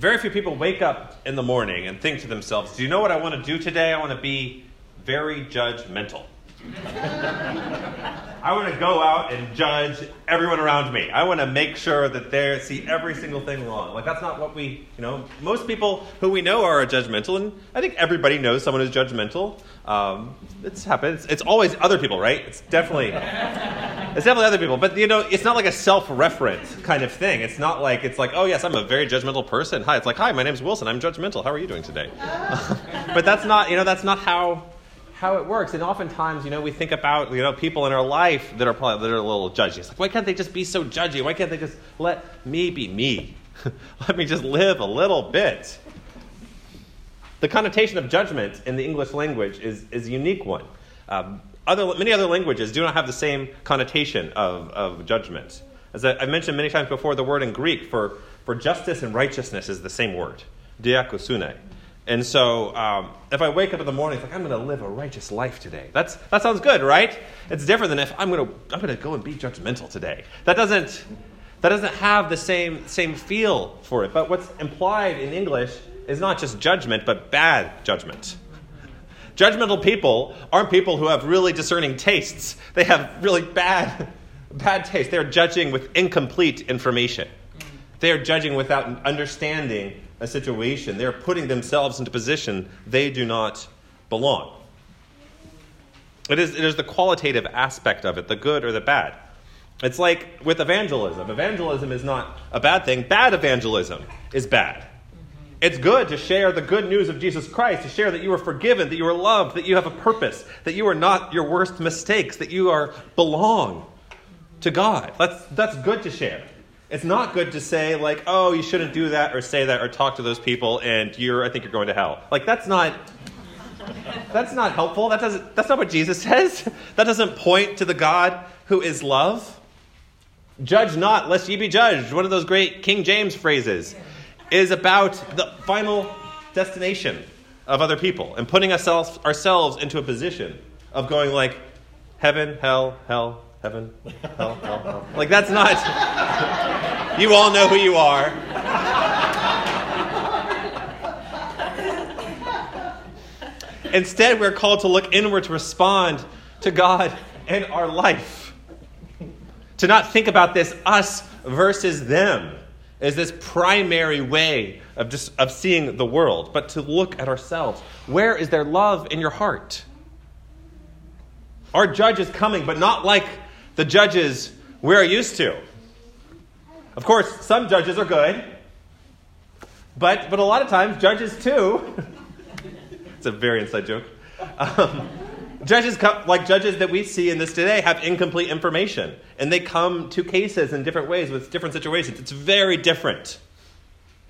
very few people wake up in the morning and think to themselves, Do you know what I want to do today? I want to be very judgmental. I want to go out and judge everyone around me. I want to make sure that they see every single thing wrong. Like, that's not what we, you know, most people who we know are judgmental, and I think everybody knows someone is judgmental. Um, it's happened. It's, always other people, right? It's definitely, it's definitely other people. But, you know, it's not like a self referent kind of thing. It's not like, it's like, oh, yes, I'm a very judgmental person. Hi, it's like, hi, my name's Wilson. I'm judgmental. How are you doing today? but that's not, you know, that's not how how it works. And oftentimes, you know, we think about, you know, people in our life that are probably that are a little judgy. It's like, why can't they just be so judgy? Why can't they just let me be me? let me just live a little bit. The connotation of judgment in the English language is, is a unique one. Um, other, many other languages do not have the same connotation of, of judgment. As I, have mentioned many times before, the word in Greek for, for justice and righteousness is the same word, dikaiosune. And so, um, if I wake up in the morning, it's like I'm going to live a righteous life today. That's that sounds good, right? It's different than if I'm going to I'm going to go and be judgmental today. That doesn't that doesn't have the same same feel for it. But what's implied in English is not just judgment, but bad judgment. Judgmental people aren't people who have really discerning tastes. They have really bad bad taste. They're judging with incomplete information. They are judging without understanding a situation. They're putting themselves into position they do not belong. It is, it is the qualitative aspect of it, the good or the bad. It's like with evangelism. Evangelism is not a bad thing. Bad evangelism is bad. It's good to share the good news of Jesus Christ, to share that you are forgiven, that you are loved, that you have a purpose, that you are not your worst mistakes, that you are belong to God. That's, that's good to share. It's not good to say, like, oh, you shouldn't do that or say that or talk to those people and you're, I think you're going to hell. Like, that's not. That's not helpful. That doesn't, that's not what Jesus says. That doesn't point to the God who is love. Judge not, lest ye be judged. One of those great King James phrases is about the final destination of other people and putting ourselves, ourselves into a position of going like heaven, hell, hell, heaven, hell, hell, hell. Like, that's not. you all know who you are. Instead, we're called to look inward to respond to God and our life. To not think about this us versus them as this primary way of, just, of seeing the world, but to look at ourselves. Where is there love in your heart? Our judge is coming, but not like the judges we're used to. Of course, some judges are good, but, but a lot of times, judges too. it's a very inside joke. Um, judges, come, like judges that we see in this today, have incomplete information, and they come to cases in different ways with different situations. It's very different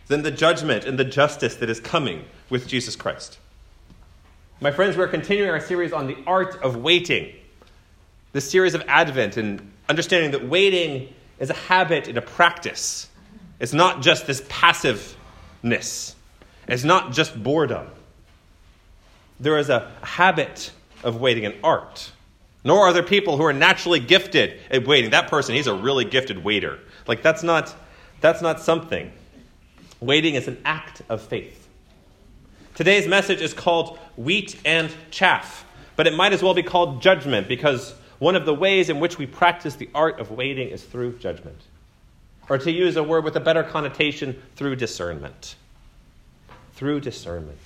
than the judgment and the justice that is coming with Jesus Christ. My friends, we're continuing our series on the art of waiting this series of Advent and understanding that waiting is a habit and a practice. It's not just this passiveness, it's not just boredom. There is a habit of waiting an art. Nor are there people who are naturally gifted at waiting. That person, he's a really gifted waiter. Like that's not that's not something. Waiting is an act of faith. Today's message is called wheat and chaff, but it might as well be called judgment because one of the ways in which we practice the art of waiting is through judgment. Or to use a word with a better connotation, through discernment. Through discernment.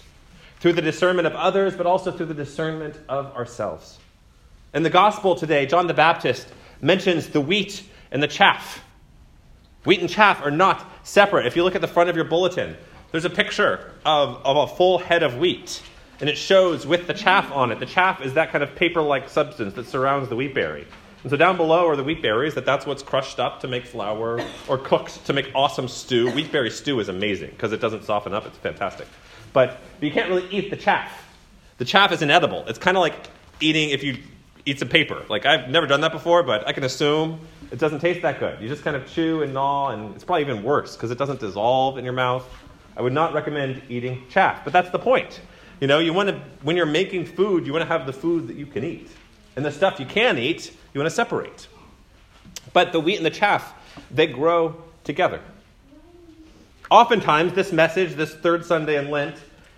Through the discernment of others, but also through the discernment of ourselves. In the gospel today, John the Baptist mentions the wheat and the chaff. Wheat and chaff are not separate. If you look at the front of your bulletin, there's a picture of, of a full head of wheat and it shows with the chaff on it. The chaff is that kind of paper-like substance that surrounds the wheat berry. And so down below are the wheat berries, that that's what's crushed up to make flour or cooked to make awesome stew. Wheat berry stew is amazing because it doesn't soften up. It's fantastic. But, but you can't really eat the chaff. The chaff is inedible. It's kind of like eating if you eat some paper. Like I've never done that before, but I can assume it doesn't taste that good. You just kind of chew and gnaw, and it's probably even worse because it doesn't dissolve in your mouth. I would not recommend eating chaff, but that's the point. You know, you want to, when you're making food, you want to have the food that you can eat. And the stuff you can eat, you want to separate. But the wheat and the chaff, they grow together. Oftentimes, this message, this third Sunday in Lent,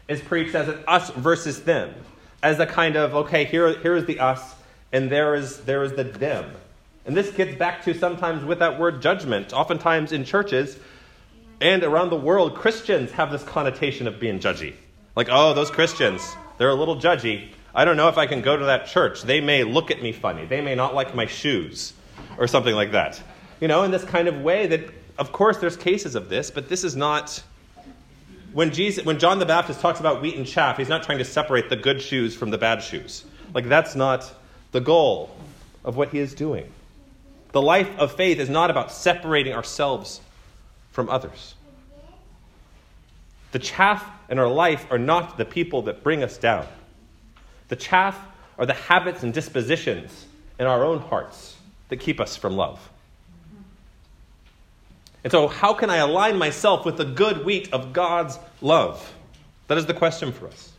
is preached as an us versus them, as a kind of, okay, here, here is the us, and there is, there is the them. And this gets back to sometimes with that word judgment. Oftentimes in churches and around the world, Christians have this connotation of being judgy. Like, oh, those Christians, they're a little judgy. I don't know if I can go to that church. They may look at me funny. They may not like my shoes, or something like that. You know, in this kind of way that, of course, there's cases of this, but this is not. When, Jesus, when John the Baptist talks about wheat and chaff, he's not trying to separate the good shoes from the bad shoes. Like, that's not the goal of what he is doing. The life of faith is not about separating ourselves from others. The chaff in our life are not the people that bring us down. The chaff are the habits and dispositions in our own hearts that keep us from love. And so, how can I align myself with the good wheat of God's love? That is the question for us.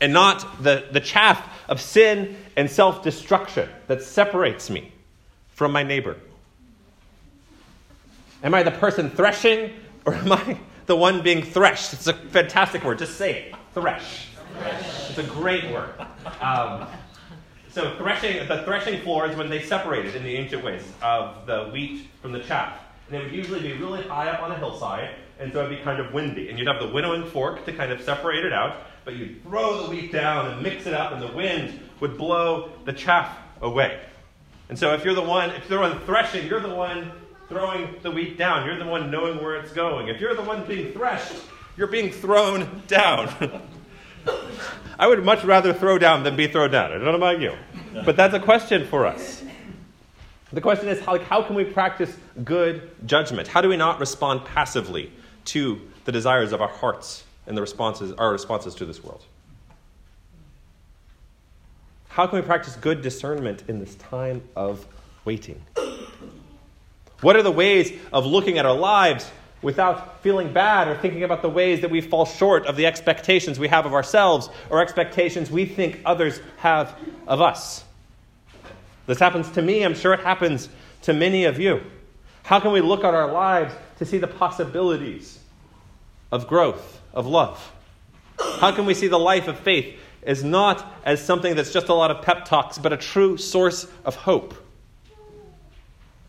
And not the, the chaff of sin and self destruction that separates me from my neighbor. Am I the person threshing or am I the one being threshed? It's a fantastic word. Just say it thresh. thresh. It's a great word. Um, so threshing, the threshing floor is when they separated in the ancient ways of the wheat from the chaff. And it would usually be really high up on a hillside, and so it'd be kind of windy. And you'd have the winnowing fork to kind of separate it out, but you'd throw the wheat down and mix it up, and the wind would blow the chaff away. And so if you're the one, if you're the one threshing, you're the one throwing the wheat down. You're the one knowing where it's going. If you're the one being threshed, you're being thrown down. I would much rather throw down than be thrown down. I don't know about you. But that's a question for us. The question is, how, like, how can we practice good judgment? How do we not respond passively to the desires of our hearts and the responses, our responses to this world? How can we practice good discernment in this time of waiting? What are the ways of looking at our lives without feeling bad or thinking about the ways that we fall short of the expectations we have of ourselves or expectations we think others have of us? This happens to me, I'm sure it happens to many of you. How can we look at our lives to see the possibilities of growth, of love? How can we see the life of faith as not as something that's just a lot of pep talks, but a true source of hope.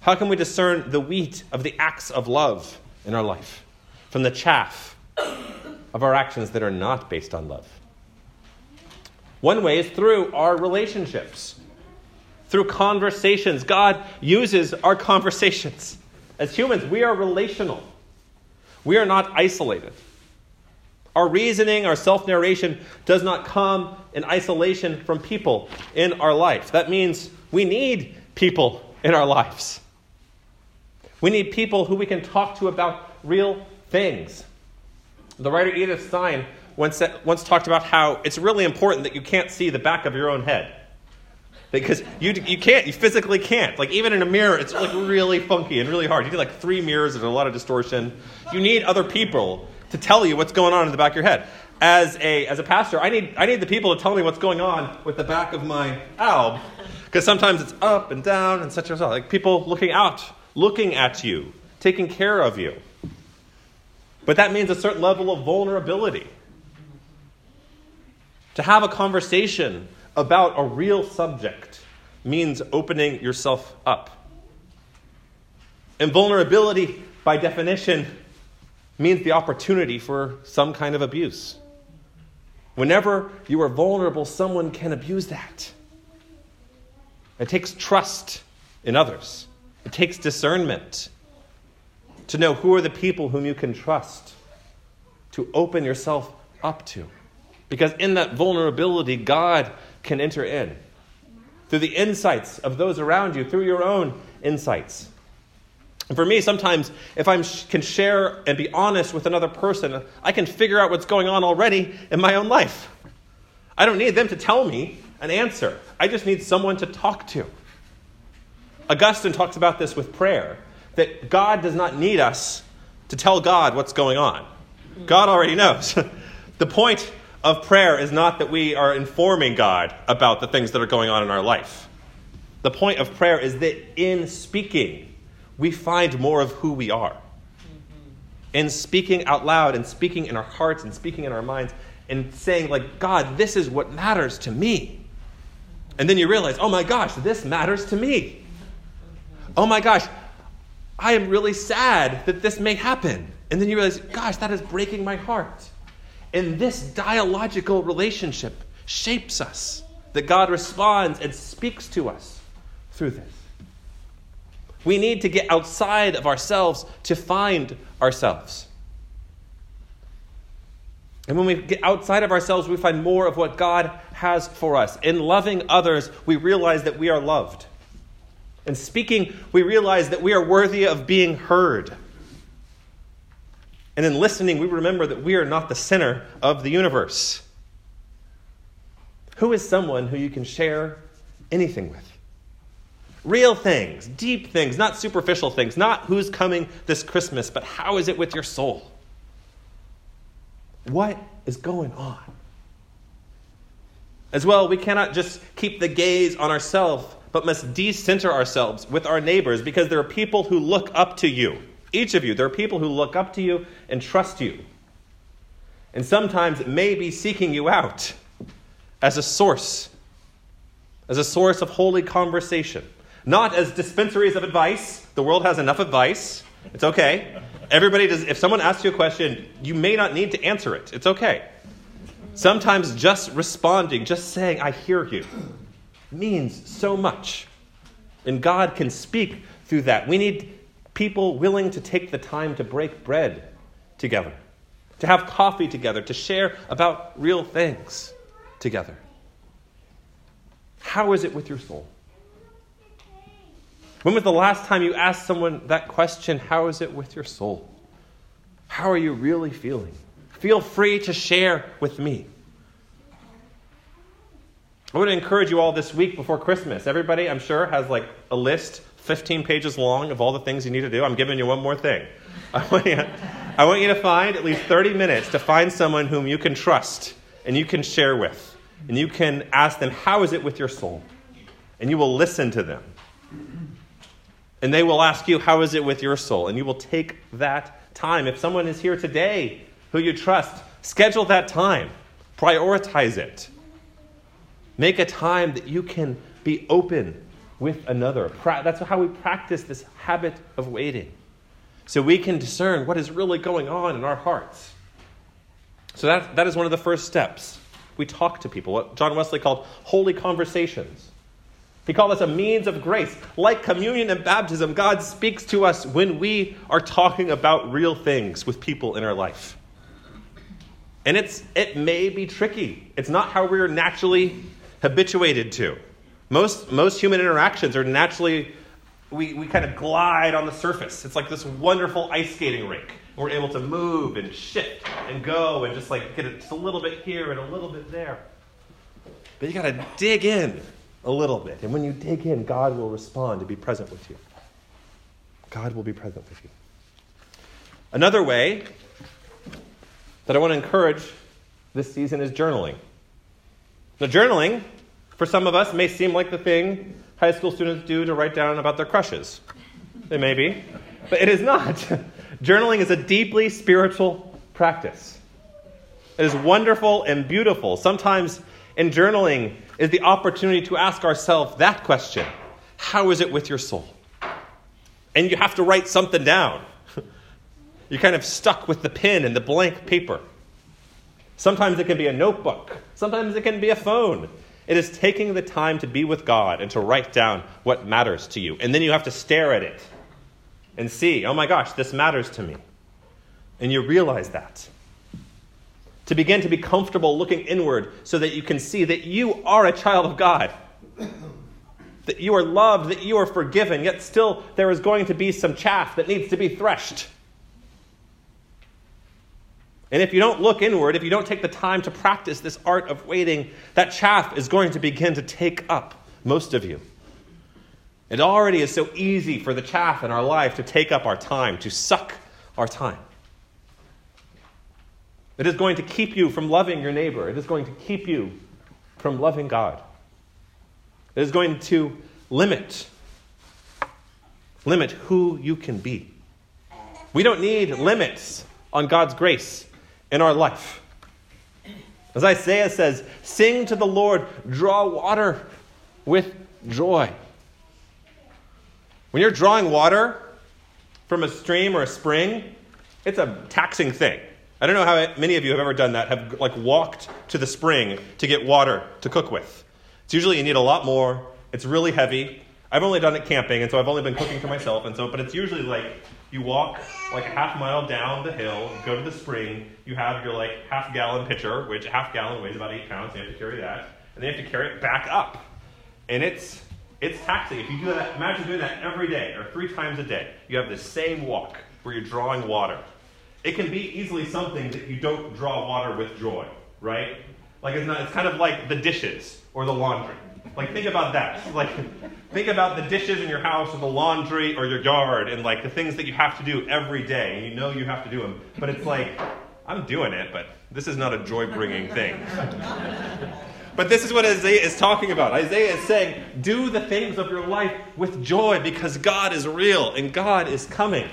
How can we discern the wheat of the acts of love in our life from the chaff of our actions that are not based on love? One way is through our relationships, through conversations. God uses our conversations. As humans, we are relational, we are not isolated. Our reasoning, our self narration does not come in isolation from people in our life. That means we need people in our lives. We need people who we can talk to about real things. The writer Edith Stein once, once talked about how it's really important that you can't see the back of your own head. Because you, you can't, you physically can't. Like, even in a mirror, it's like really funky and really hard. You need like three mirrors, there's a lot of distortion. You need other people to tell you what's going on in the back of your head. As a, as a pastor, I need, I need the people to tell me what's going on with the back of my alb, because sometimes it's up and down and such and such. Like people looking out, looking at you, taking care of you. But that means a certain level of vulnerability. To have a conversation about a real subject means opening yourself up. And vulnerability, by definition, means the opportunity for some kind of abuse. Whenever you are vulnerable, someone can abuse that. It takes trust in others, it takes discernment to know who are the people whom you can trust to open yourself up to. Because in that vulnerability, God can enter in through the insights of those around you, through your own insights. And for me, sometimes if I can share and be honest with another person, I can figure out what's going on already in my own life. I don't need them to tell me an answer, I just need someone to talk to. Augustine talks about this with prayer that God does not need us to tell God what's going on. God already knows. the point of prayer is not that we are informing God about the things that are going on in our life. The point of prayer is that in speaking, we find more of who we are. in speaking out loud and speaking in our hearts and speaking in our minds and saying, like, God, this is what matters to me. And then you realize, oh my gosh, this matters to me. Oh my gosh, I am really sad that this may happen. And then you realize, gosh, that is breaking my heart. And this dialogical relationship shapes us, that God responds and speaks to us through this. We need to get outside of ourselves to find ourselves. And when we get outside of ourselves, we find more of what God has for us. In loving others, we realize that we are loved. In speaking, we realize that we are worthy of being heard. And in listening, we remember that we are not the center of the universe. Who is someone who you can share anything with? Real things, deep things, not superficial things, not who's coming this Christmas, but how is it with your soul? What is going on? As well, we cannot just keep the gaze on ourselves, but must decenter ourselves with our neighbors because there are people who look up to you. Each of you, there are people who look up to you and trust you. And sometimes may be seeking you out as a source, as a source of holy conversation. Not as dispensaries of advice. The world has enough advice. It's okay. Everybody does. If someone asks you a question, you may not need to answer it. It's okay. Sometimes just responding, just saying, I hear you, means so much. And God can speak through that. We need people willing to take the time to break bread together, to have coffee together, to share about real things together. How is it with your soul? When was the last time you asked someone that question, How is it with your soul? How are you really feeling? Feel free to share with me. I want to encourage you all this week before Christmas. Everybody, I'm sure, has like a list 15 pages long of all the things you need to do. I'm giving you one more thing. I want you, I want you to find at least 30 minutes to find someone whom you can trust and you can share with. And you can ask them, How is it with your soul? And you will listen to them. And they will ask you, How is it with your soul? And you will take that time. If someone is here today who you trust, schedule that time, prioritize it. Make a time that you can be open with another. That's how we practice this habit of waiting. So we can discern what is really going on in our hearts. So that, that is one of the first steps. We talk to people, what John Wesley called holy conversations. He called us a means of grace. Like communion and baptism, God speaks to us when we are talking about real things with people in our life. And it's, it may be tricky. It's not how we're naturally habituated to. Most, most human interactions are naturally, we, we kind of glide on the surface. It's like this wonderful ice skating rink. We're able to move and shift and go and just like get it just a little bit here and a little bit there. But you got to dig in a little bit. And when you dig in, God will respond to be present with you. God will be present with you. Another way that I want to encourage this season is journaling. Now, journaling, for some of us, may seem like the thing high school students do to write down about their crushes. It may be, but it is not. journaling is a deeply spiritual practice. It is wonderful and beautiful. Sometimes in journaling, is the opportunity to ask ourselves that question How is it with your soul? And you have to write something down. You're kind of stuck with the pen and the blank paper. Sometimes it can be a notebook, sometimes it can be a phone. It is taking the time to be with God and to write down what matters to you. And then you have to stare at it and see, oh my gosh, this matters to me. And you realize that to begin to be comfortable looking inward so that you can see that you are a child of God. That you are loved, that you are forgiven, yet still there is going to be some chaff that needs to be threshed. And if you don't look inward, if you don't take the time to practice this art of waiting, that chaff is going to begin to take up most of you. It already is so easy for the chaff in our life to take up our time, to suck our time. It is going to keep you from loving your neighbor. It is going to keep you from loving God. It is going to limit limit who you can be. We don't need limits on God's grace in our life. As Isaiah says, sing to the Lord, draw water with joy. When you're drawing water from a stream or a spring, it's a taxing thing. I don't know how many of you have ever done that, have like walked to the spring to get water to cook with. It's usually you need a lot more. It's really heavy. I've only done it camping, and so I've only been cooking for myself, and so but it's usually like you walk like a half mile down the hill, go to the spring, you have your like half gallon pitcher, which a half gallon weighs about eight pounds, so you have to carry that, and then you have to carry it back up. And it's it's taxing. If you do that, imagine doing that every day or three times a day. You have the same walk where you're drawing water. It can be easily something that you don't draw water with joy, right? Like it's not it's kind of like the dishes or the laundry. Like think about that. Like think about the dishes in your house or the laundry or your yard and like the things that you have to do every day you know you have to do them. But it's like I'm doing it, but this is not a joy-bringing thing. But this is what Isaiah is talking about. Isaiah is saying, do the things of your life with joy because God is real and God is coming.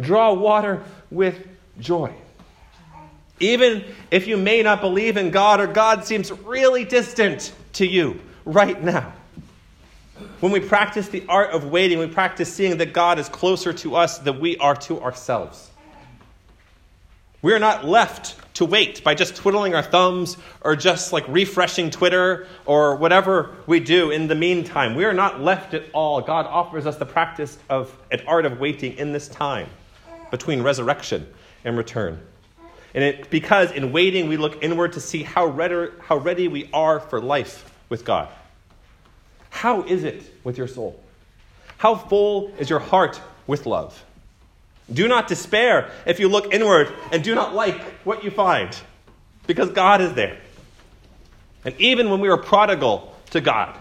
Draw water with joy. Even if you may not believe in God or God seems really distant to you right now. When we practice the art of waiting, we practice seeing that God is closer to us than we are to ourselves. We are not left to wait by just twiddling our thumbs or just like refreshing Twitter or whatever we do in the meantime. We are not left at all. God offers us the practice of an art of waiting in this time between resurrection and return. And it, because in waiting, we look inward to see how how ready we are for life with God. How is it with your soul? How full is your heart with love? Do not despair if you look inward and do not like what you find, because God is there. And even when we are prodigal to God,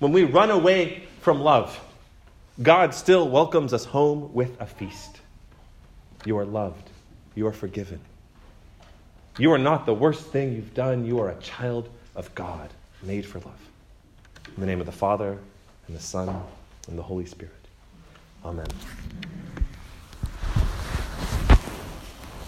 when we run away from love, God still welcomes us home with a feast. You are loved, you are forgiven. You are not the worst thing you've done. You are a child of God, made for love. In the name of the Father, and the Son, and the Holy Spirit. Amen.